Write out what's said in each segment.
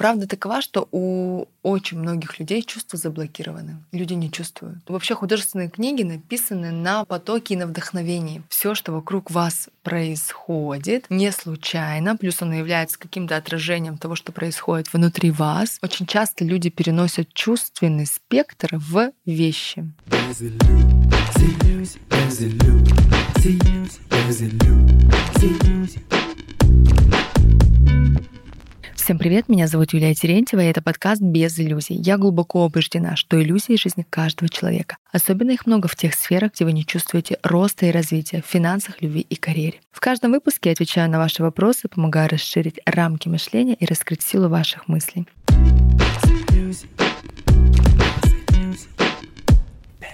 правда такова, что у очень многих людей чувства заблокированы. Люди не чувствуют. Вообще художественные книги написаны на потоке и на вдохновении. Все, что вокруг вас происходит, не случайно, плюс оно является каким-то отражением того, что происходит внутри вас. Очень часто люди переносят чувственный спектр в вещи. Всем привет, меня зовут Юлия Терентьева, и это подкаст «Без иллюзий». Я глубоко убеждена, что иллюзии — жизни каждого человека. Особенно их много в тех сферах, где вы не чувствуете роста и развития, в финансах, любви и карьере. В каждом выпуске я отвечаю на ваши вопросы, помогаю расширить рамки мышления и раскрыть силу ваших мыслей.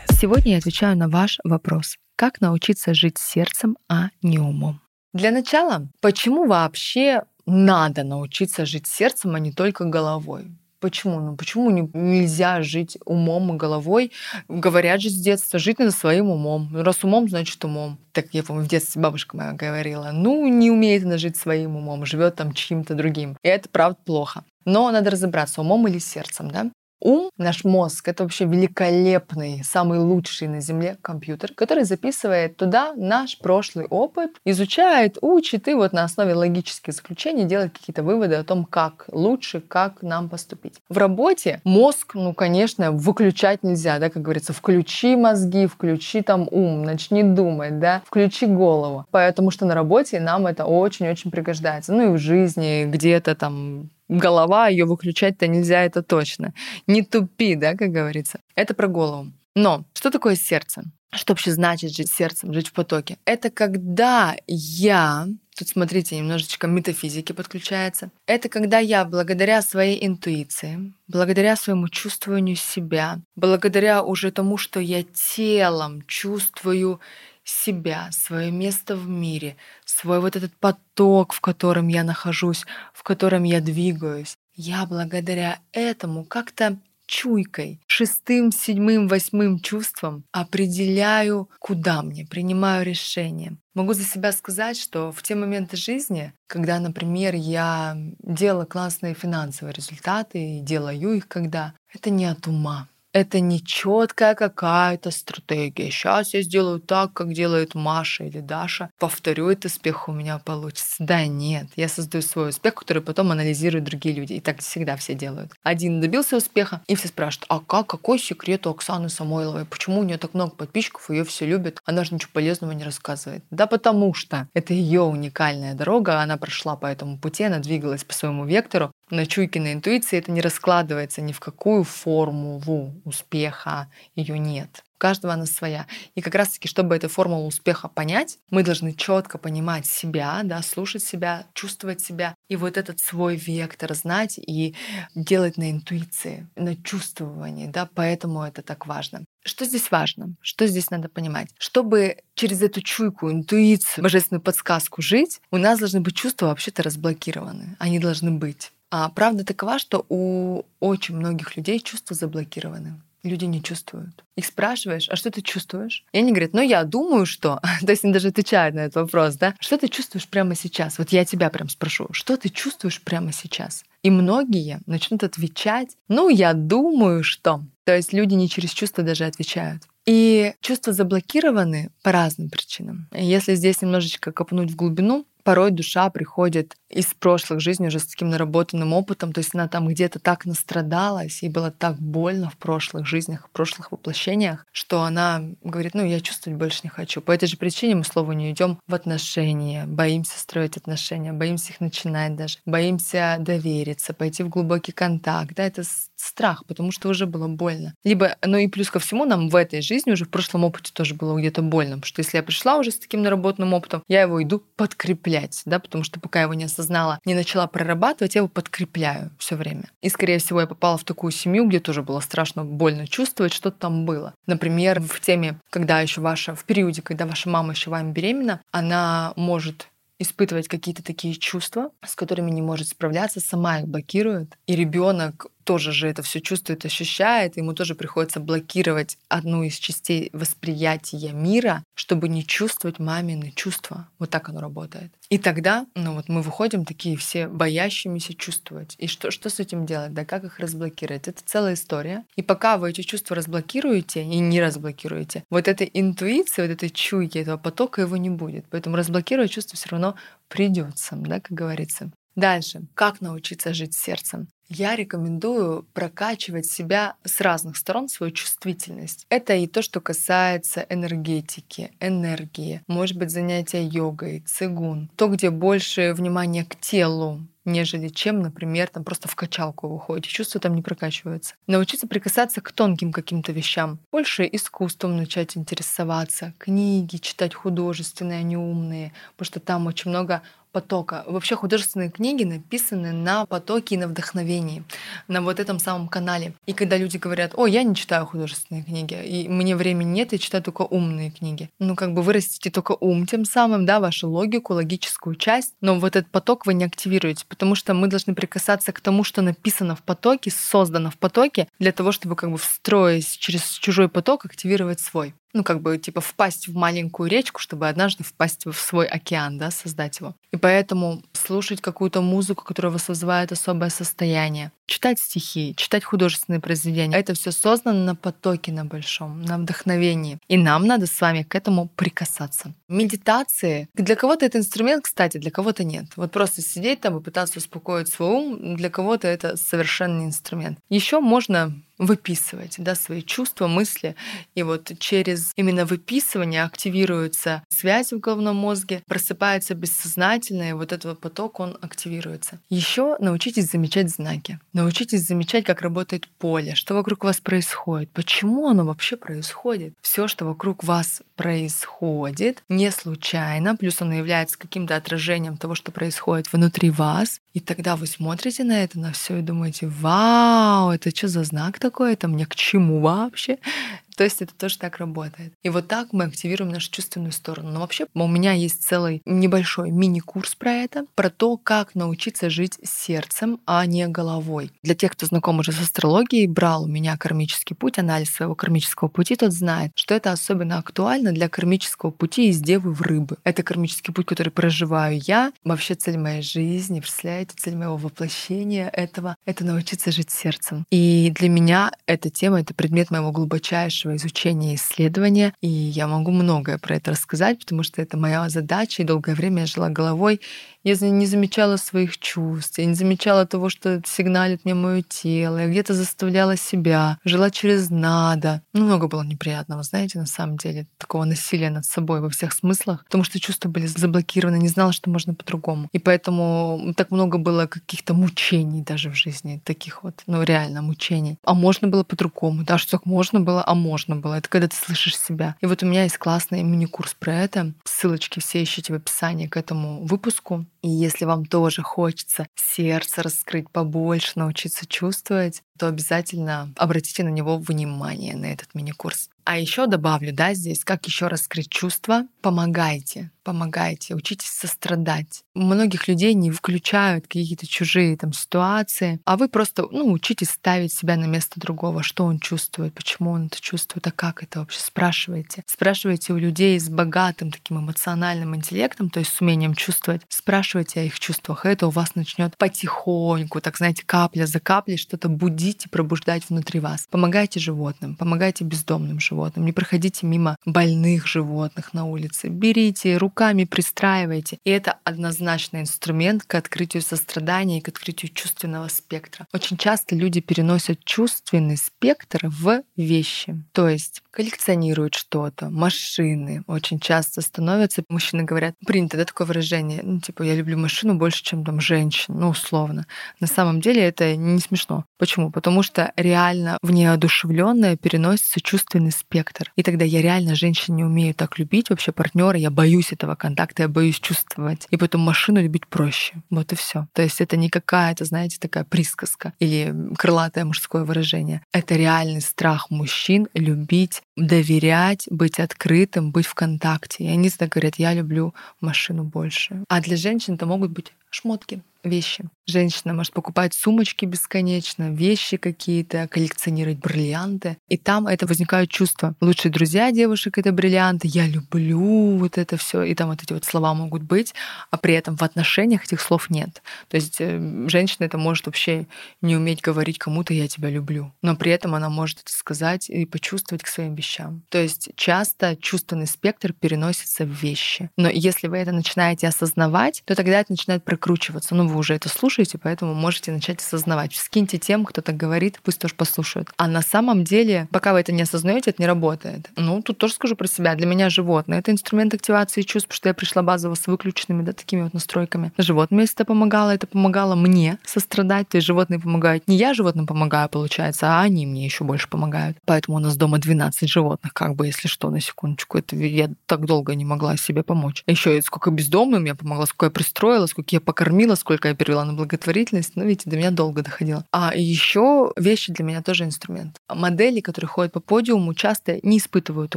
Сегодня я отвечаю на ваш вопрос. Как научиться жить сердцем, а не умом? Для начала, почему вообще надо научиться жить сердцем, а не только головой. Почему? Ну почему не, нельзя жить умом и головой? Говорят же с детства, жить надо своим умом. Ну, раз умом, значит умом. Так я помню, в детстве бабушка моя говорила, ну не умеет она жить своим умом, живет там чьим-то другим. И это правда плохо. Но надо разобраться, умом или сердцем, да? Ум, наш мозг, это вообще великолепный, самый лучший на Земле компьютер, который записывает туда наш прошлый опыт, изучает, учит и вот на основе логических заключений делает какие-то выводы о том, как лучше, как нам поступить. В работе мозг, ну, конечно, выключать нельзя, да, как говорится, включи мозги, включи там ум, начни думать, да, включи голову, потому что на работе нам это очень-очень пригождается. Ну и в жизни где-то там голова, ее выключать-то нельзя, это точно. Не тупи, да, как говорится. Это про голову. Но что такое сердце? Что вообще значит жить сердцем, жить в потоке? Это когда я, тут смотрите, немножечко метафизики подключается, это когда я благодаря своей интуиции, благодаря своему чувствованию себя, благодаря уже тому, что я телом чувствую себя, свое место в мире, свой вот этот поток, в котором я нахожусь, в котором я двигаюсь. Я благодаря этому как-то чуйкой, шестым, седьмым, восьмым чувством определяю, куда мне, принимаю решение. Могу за себя сказать, что в те моменты жизни, когда, например, я делала классные финансовые результаты и делаю их когда, это не от ума, это не четкая какая-то стратегия. Сейчас я сделаю так, как делает Маша или Даша. Повторю, этот успех у меня получится. Да нет, я создаю свой успех, который потом анализируют другие люди. И так всегда все делают. Один добился успеха, и все спрашивают, а как, какой секрет у Оксаны Самойловой? Почему у нее так много подписчиков, ее все любят? Она же ничего полезного не рассказывает. Да потому что это ее уникальная дорога, она прошла по этому пути, она двигалась по своему вектору, на чуйке, на интуиции это не раскладывается ни в какую формулу успеха, ее нет. У каждого она своя. И как раз-таки, чтобы эту формулу успеха понять, мы должны четко понимать себя, да, слушать себя, чувствовать себя, и вот этот свой вектор знать и делать на интуиции, на чувствовании, да, поэтому это так важно. Что здесь важно? Что здесь надо понимать? Чтобы через эту чуйку, интуицию, божественную подсказку жить, у нас должны быть чувства вообще-то разблокированы. Они должны быть. А правда такова, что у очень многих людей чувства заблокированы. Люди не чувствуют. Их спрашиваешь, а что ты чувствуешь? И они говорят, ну я думаю, что... То есть они даже отвечают на этот вопрос, да? Что ты чувствуешь прямо сейчас? Вот я тебя прям спрошу, что ты чувствуешь прямо сейчас? И многие начнут отвечать, ну я думаю, что... То есть люди не через чувства даже отвечают. И чувства заблокированы по разным причинам. Если здесь немножечко копнуть в глубину, порой душа приходит из прошлых жизней уже с таким наработанным опытом, то есть она там где-то так настрадалась, и было так больно в прошлых жизнях, в прошлых воплощениях, что она говорит, ну, я чувствовать больше не хочу. По этой же причине мы, слову, не идем в отношения, боимся строить отношения, боимся их начинать даже, боимся довериться, пойти в глубокий контакт. Да, это страх, потому что уже было больно. Либо, ну и плюс ко всему, нам в этой жизни уже в прошлом опыте тоже было где-то больно, потому что если я пришла уже с таким наработанным опытом, я его иду подкреплять подкреплять, да, потому что пока я его не осознала, не начала прорабатывать, я его подкрепляю все время. И, скорее всего, я попала в такую семью, где тоже было страшно больно чувствовать, что там было. Например, в теме, когда еще ваша, в периоде, когда ваша мама еще вами беременна, она может испытывать какие-то такие чувства, с которыми не может справляться, сама их блокирует. И ребенок тоже же это все чувствует, ощущает, ему тоже приходится блокировать одну из частей восприятия мира, чтобы не чувствовать мамины чувства. Вот так оно работает. И тогда, ну вот мы выходим такие все боящимися чувствовать. И что, что с этим делать? Да как их разблокировать? Это целая история. И пока вы эти чувства разблокируете и не разблокируете, вот этой интуиции, вот этой чуйки, этого потока его не будет. Поэтому разблокировать чувство все равно придется, да, как говорится. Дальше. Как научиться жить сердцем? Я рекомендую прокачивать себя с разных сторон, свою чувствительность. Это и то, что касается энергетики, энергии, может быть, занятия йогой, цигун. То, где больше внимания к телу, нежели чем, например, там просто в качалку выходите, чувства там не прокачиваются. Научиться прикасаться к тонким каким-то вещам, больше искусством начать интересоваться, книги читать художественные, а не умные, потому что там очень много потока. Вообще художественные книги написаны на потоке и на вдохновении, на вот этом самом канале. И когда люди говорят, о, я не читаю художественные книги, и мне времени нет, я читаю только умные книги. Ну, как бы вы растите только ум тем самым, да, вашу логику, логическую часть, но вот этот поток вы не активируете, потому что мы должны прикасаться к тому, что написано в потоке, создано в потоке, для того, чтобы как бы встроить через чужой поток, активировать свой ну, как бы, типа, впасть в маленькую речку, чтобы однажды впасть в свой океан, да, создать его. И поэтому слушать какую-то музыку, которая вас вызывает особое состояние, читать стихи, читать художественные произведения. Это все создано на потоке на большом, на вдохновении. И нам надо с вами к этому прикасаться. Медитации. Для кого-то это инструмент, кстати, для кого-то нет. Вот просто сидеть там и пытаться успокоить свой ум, для кого-то это совершенно не инструмент. Еще можно выписывать да, свои чувства, мысли. И вот через именно выписывание активируются связи в головном мозге, просыпается бессознательное, вот этот поток, он активируется. Еще научитесь замечать знаки. Научитесь замечать, как работает поле, что вокруг вас происходит, почему оно вообще происходит. Все, что вокруг вас происходит, не случайно, плюс оно является каким-то отражением того, что происходит внутри вас. И тогда вы смотрите на это, на все и думаете, вау, это что за знак такой, это мне к чему вообще? То есть это тоже так работает. И вот так мы активируем нашу чувственную сторону. Но вообще у меня есть целый небольшой мини-курс про это, про то, как научиться жить сердцем, а не головой. Для тех, кто знаком уже с астрологией, брал у меня кармический путь, анализ своего кармического пути, тот знает, что это особенно актуально для кармического пути из Девы в Рыбы. Это кармический путь, который проживаю я. Вообще цель моей жизни, представляете, цель моего воплощения этого — это научиться жить сердцем. И для меня эта тема — это предмет моего глубочайшего изучения и исследования. И я могу многое про это рассказать, потому что это моя задача, и долгое время я жила головой я не замечала своих чувств, я не замечала того, что сигналит мне мое тело, я где-то заставляла себя, жила через надо. Ну, много было неприятного, знаете, на самом деле, такого насилия над собой во всех смыслах, потому что чувства были заблокированы, не знала, что можно по-другому. И поэтому так много было каких-то мучений даже в жизни, таких вот, ну, реально мучений. А можно было по-другому, да, что так можно было, а можно было. Это когда ты слышишь себя. И вот у меня есть классный мини-курс про это. Ссылочки все ищите в описании к этому выпуску. И если вам тоже хочется сердце раскрыть побольше, научиться чувствовать, то обязательно обратите на него внимание, на этот мини-курс. А еще добавлю, да, здесь, как еще раскрыть чувства. Помогайте, помогайте, учитесь сострадать. Многих людей не включают какие-то чужие там ситуации, а вы просто, ну, учитесь ставить себя на место другого, что он чувствует, почему он это чувствует, а как это вообще, спрашивайте. Спрашивайте у людей с богатым таким эмоциональным интеллектом, то есть с умением чувствовать, спрашивайте о их чувствах, это у вас начнет потихоньку, так знаете, капля за каплей что-то будить и пробуждать внутри вас. Помогайте животным, помогайте бездомным животным, не проходите мимо больных животных на улице. Берите, руками пристраивайте. И это однозначный инструмент к открытию сострадания и к открытию чувственного спектра. Очень часто люди переносят чувственный спектр в вещи. То есть коллекционируют что-то, машины. Очень часто становятся, мужчины говорят, принято, да, такое выражение, ну, типа, я люблю машину больше, чем там женщин, ну, условно. На самом деле это не смешно. Почему? Потому что реально в неодушевленное переносится чувственный спектр. И тогда я реально женщин не умею так любить, вообще партнера, я боюсь этого контакта, я боюсь чувствовать. И потом машину любить проще. Вот и все. То есть это не какая-то, знаете, такая присказка или крылатое мужское выражение. Это реальный страх мужчин любить, доверять, быть открытым, быть в контакте. И они всегда говорят, я люблю машину больше. А для женщин это могут быть шмотки, вещи. Женщина может покупать сумочки бесконечно, вещи какие-то, коллекционировать бриллианты. И там это возникают чувства. Лучшие друзья девушек — это бриллианты. Я люблю вот это все. И там вот эти вот слова могут быть, а при этом в отношениях этих слов нет. То есть э, женщина это может вообще не уметь говорить кому-то «я тебя люблю». Но при этом она может это сказать и почувствовать к своим вещам. То есть часто чувственный спектр переносится в вещи. Но если вы это начинаете осознавать, то тогда это начинает прокручиваться. Ну, вы уже это слушаете, поэтому можете начать осознавать. Скиньте тем, кто так говорит, пусть тоже послушают. А на самом деле, пока вы это не осознаете, это не работает. Ну, тут тоже скажу про себя. Для меня животное — это инструмент активации чувств, что я пришла базово с выключенными, да, такими вот настройками. Животным, если это помогало, это помогало мне сострадать. То есть животные помогают. Не я животным помогаю, получается, а они мне еще больше помогают. Поэтому у нас дома 12 животных, как бы, если что, на секундочку. Это я так долго не могла себе помочь. Еще сколько бездомным я помогла, сколько я пристроила, сколько я покормила, сколько я перевела на благотворительность. Ну, видите, до меня долго доходило. А еще вещи для меня тоже инструмент. Модели, которые ходят по подиуму, часто не испытывают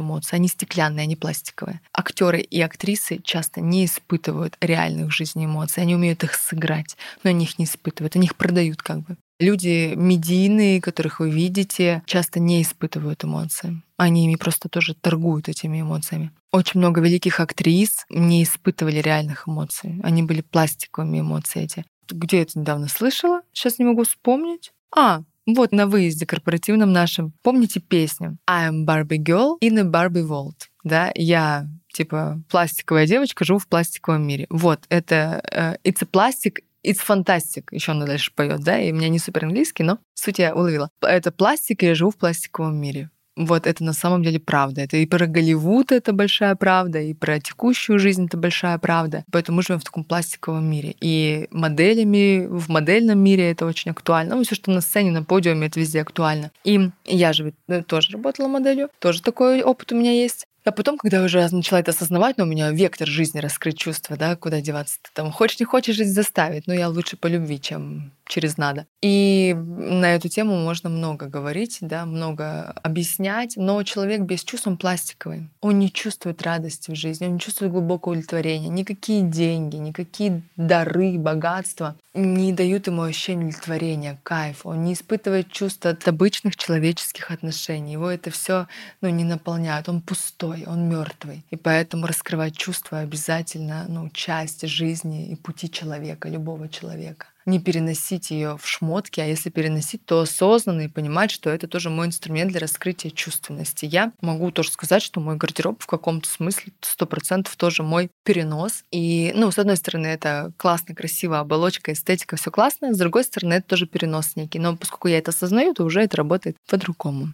эмоций. Они стеклянные, они пластиковые. Актеры и актрисы часто не испытывают реальных в жизни эмоций. Они умеют их сыграть, но они их не испытывают. Они их продают как бы. Люди медийные, которых вы видите, часто не испытывают эмоции. Они ими просто тоже торгуют этими эмоциями. Очень много великих актрис не испытывали реальных эмоций. Они были пластиковыми эмоции эти. Где я это недавно слышала? Сейчас не могу вспомнить. А, вот на выезде корпоративном нашем. Помните песню I am Barbie Girl in a Barbie World? Да, я типа пластиковая девочка, живу в пластиковом мире. Вот, это uh, It's a plastic It's fantastic, еще она дальше поет, да, и у меня не супер английский, но суть я уловила. Это пластик, и я живу в пластиковом мире. Вот это на самом деле правда. Это и про Голливуд это большая правда, и про текущую жизнь это большая правда. Поэтому мы живем в таком пластиковом мире. И моделями в модельном мире это очень актуально. Ну, все, что на сцене, на подиуме, это везде актуально. И я же э, тоже работала моделью, тоже такой опыт у меня есть. А потом, когда уже начала это осознавать, ну, у меня вектор жизни раскрыть чувства, да, куда деваться ты там. Хочешь, не хочешь, жизнь заставить, но я лучше по любви, чем через надо. И на эту тему можно много говорить, да, много объяснять, но человек без чувств, он пластиковый. Он не чувствует радости в жизни, он не чувствует глубокого удовлетворения. Никакие деньги, никакие дары, богатства не дают ему ощущения удовлетворения, кайф. Он не испытывает чувства от обычных человеческих отношений. Его это все ну, не наполняет. Он пустой, он мертвый. И поэтому раскрывать чувства обязательно ну, часть жизни и пути человека, любого человека не переносить ее в шмотки, а если переносить, то осознанно и понимать, что это тоже мой инструмент для раскрытия чувственности. Я могу тоже сказать, что мой гардероб в каком-то смысле сто процентов тоже мой перенос. И, ну, с одной стороны, это классно, красиво, оболочка, эстетика, все классно, с другой стороны, это тоже перенос некий. Но поскольку я это осознаю, то уже это работает по-другому.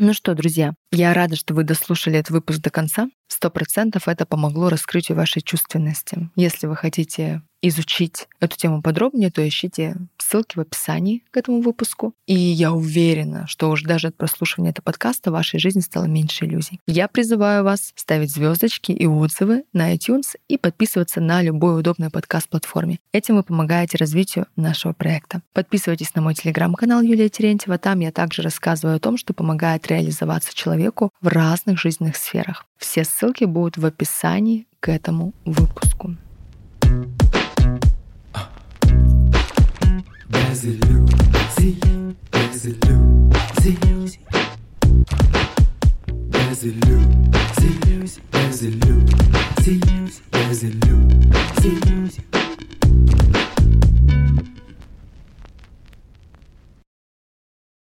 Ну что, друзья, я рада, что вы дослушали этот выпуск до конца. Сто процентов это помогло раскрытию вашей чувственности. Если вы хотите изучить эту тему подробнее, то ищите ссылки в описании к этому выпуску. И я уверена, что уж даже от прослушивания этого подкаста в вашей жизни стало меньше иллюзий. Я призываю вас ставить звездочки и отзывы на iTunes и подписываться на любой удобной подкаст-платформе. Этим вы помогаете развитию нашего проекта. Подписывайтесь на мой телеграм-канал Юлия Терентьева. Там я также рассказываю о том, что помогает реализоваться человеку в разных жизненных сферах. Все ссылки будут в описании к этому выпуску. Is it Lucy? Is it